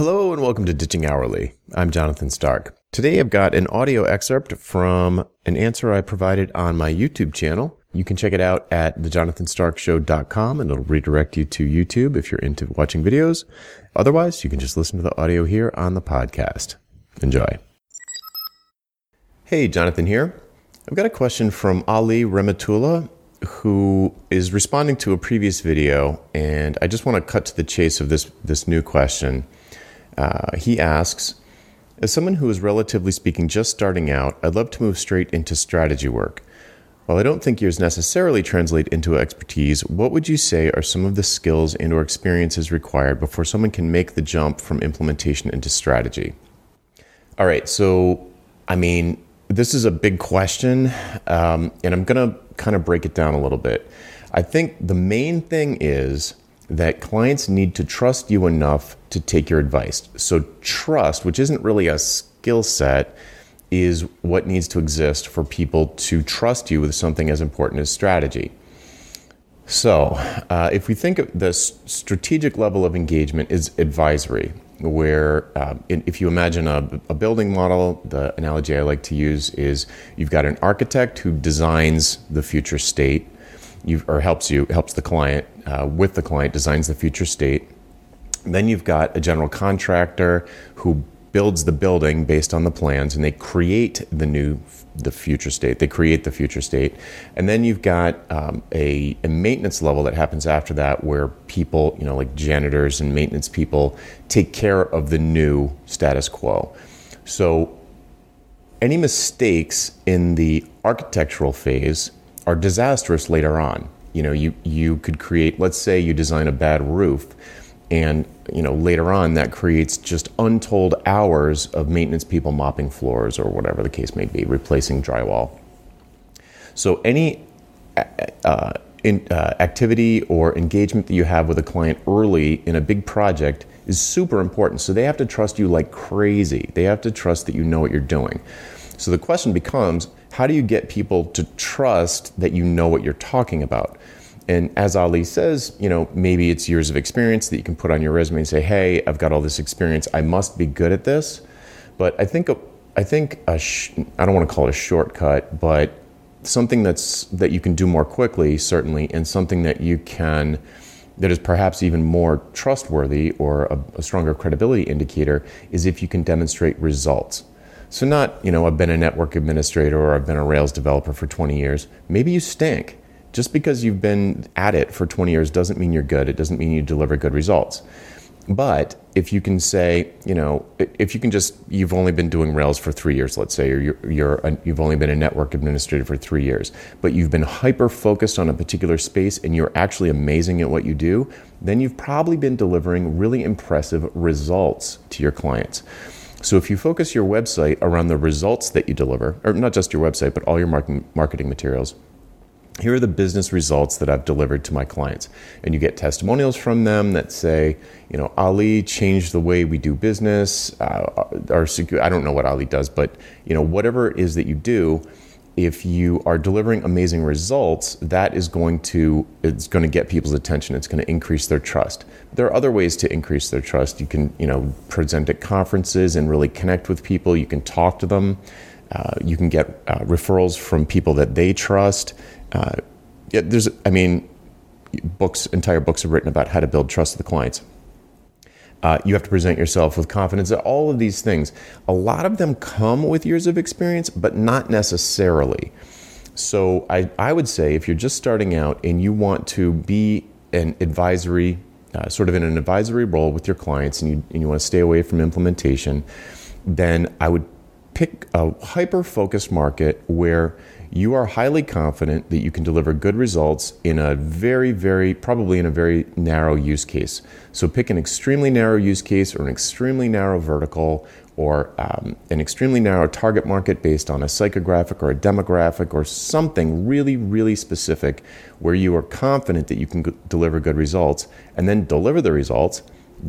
Hello and welcome to Ditching Hourly. I'm Jonathan Stark. Today I've got an audio excerpt from an answer I provided on my YouTube channel. You can check it out at thejonathanstarkshow.com and it'll redirect you to YouTube if you're into watching videos. Otherwise, you can just listen to the audio here on the podcast. Enjoy. Hey, Jonathan here. I've got a question from Ali Rematula who is responding to a previous video, and I just want to cut to the chase of this, this new question. Uh, he asks, as someone who is relatively speaking just starting out, I'd love to move straight into strategy work. While I don't think yours necessarily translate into expertise, what would you say are some of the skills and or experiences required before someone can make the jump from implementation into strategy? All right, so I mean, this is a big question, um, and I'm to kind of break it down a little bit. I think the main thing is that clients need to trust you enough to take your advice. So, trust, which isn't really a skill set, is what needs to exist for people to trust you with something as important as strategy. So, uh, if we think of the strategic level of engagement is advisory, where uh, if you imagine a, a, building model, the analogy I like to use is you've got an architect who designs the future state, you, or helps you helps the client uh, with the client designs the future state. Then you've got a general contractor who builds the building based on the plans, and they create the new the future state. They create the future state, and then you've got um, a, a maintenance level that happens after that, where people, you know, like janitors and maintenance people, take care of the new status quo. So, any mistakes in the architectural phase are disastrous later on. You know, you you could create. Let's say you design a bad roof and you know later on that creates just untold hours of maintenance people mopping floors or whatever the case may be replacing drywall so any uh, uh, in, uh, activity or engagement that you have with a client early in a big project is super important so they have to trust you like crazy they have to trust that you know what you're doing so the question becomes how do you get people to trust that you know what you're talking about and as Ali says, you know, maybe it's years of experience that you can put on your resume and say, "Hey, I've got all this experience. I must be good at this." But I think I think sh- I don't want to call it a shortcut, but something that's that you can do more quickly, certainly, and something that you can that is perhaps even more trustworthy or a, a stronger credibility indicator is if you can demonstrate results. So not, you know, I've been a network administrator or I've been a Rails developer for 20 years. Maybe you stink just because you've been at it for 20 years doesn't mean you're good. It doesn't mean you deliver good results. But if you can say, you know, if you can just, you've only been doing Rails for three years, let's say, or you're, you're a, you've only been a network administrator for three years, but you've been hyper focused on a particular space and you're actually amazing at what you do, then you've probably been delivering really impressive results to your clients. So if you focus your website around the results that you deliver, or not just your website, but all your marketing, materials, here are the business results that I've delivered to my clients. And you get testimonials from them that say, you know, Ali changed the way we do business. Uh, our I don't know what Ali does, but you know, whatever it is that you do, if you are delivering amazing results, that is going to it's going to get people's attention. It's going to increase their trust. There are other ways to increase their trust. You can, you know, present at conferences and really connect with people. You can talk to them. Uh, you can get uh, referrals from people that they trust. Uh, yeah, there's, I mean, books, entire books are written about how to build trust with the clients. Uh, you have to present yourself with confidence. All of these things, a lot of them come with years of experience, but not necessarily. So I, I would say if you're just starting out and you want to be an advisory, uh, sort of in an advisory role with your clients, and you, and you want to stay away from implementation, then I would pick a hyper focused market where you are highly confident that you can deliver good results in a very, very, probably in a very narrow use case. So pick an extremely narrow use case or an extremely narrow vertical or um, an extremely narrow target market based on a psychographic or a demographic or something really, really specific where you are confident that you can g- deliver good results and then deliver the results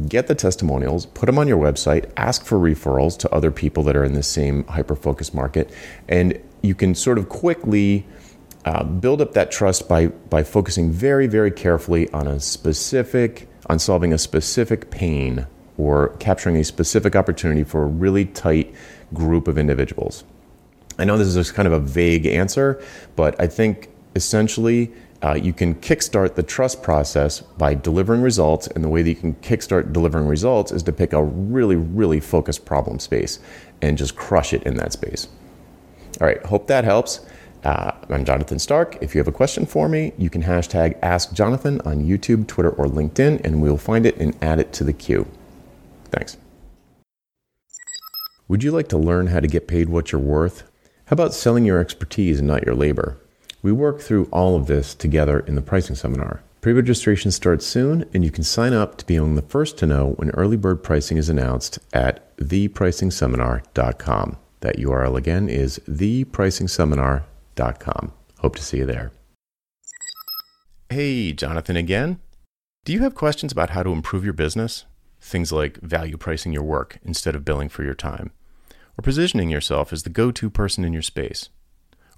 get the testimonials, put them on your website, ask for referrals to other people that are in the same hyper focused market, and you can sort of quickly uh, build up that trust by by focusing very very carefully on a specific on solving a specific pain or capturing a specific opportunity for a really tight group of individuals. I know this is just kind of a vague answer, but I think essentially uh, you can kickstart the trust process by delivering results. And the way that you can kickstart delivering results is to pick a really, really focused problem space and just crush it in that space. All right, hope that helps. Uh, I'm Jonathan Stark. If you have a question for me, you can hashtag Ask Jonathan on YouTube, Twitter, or LinkedIn, and we'll find it and add it to the queue. Thanks. Would you like to learn how to get paid what you're worth? How about selling your expertise and not your labor? We work through all of this together in the pricing seminar. Pre registration starts soon, and you can sign up to be among the first to know when early bird pricing is announced at thepricingseminar.com. That URL again is thepricingseminar.com. Hope to see you there. Hey, Jonathan again. Do you have questions about how to improve your business? Things like value pricing your work instead of billing for your time, or positioning yourself as the go to person in your space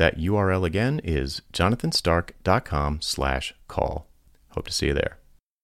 That URL again is jonathanstark.com slash call. Hope to see you there.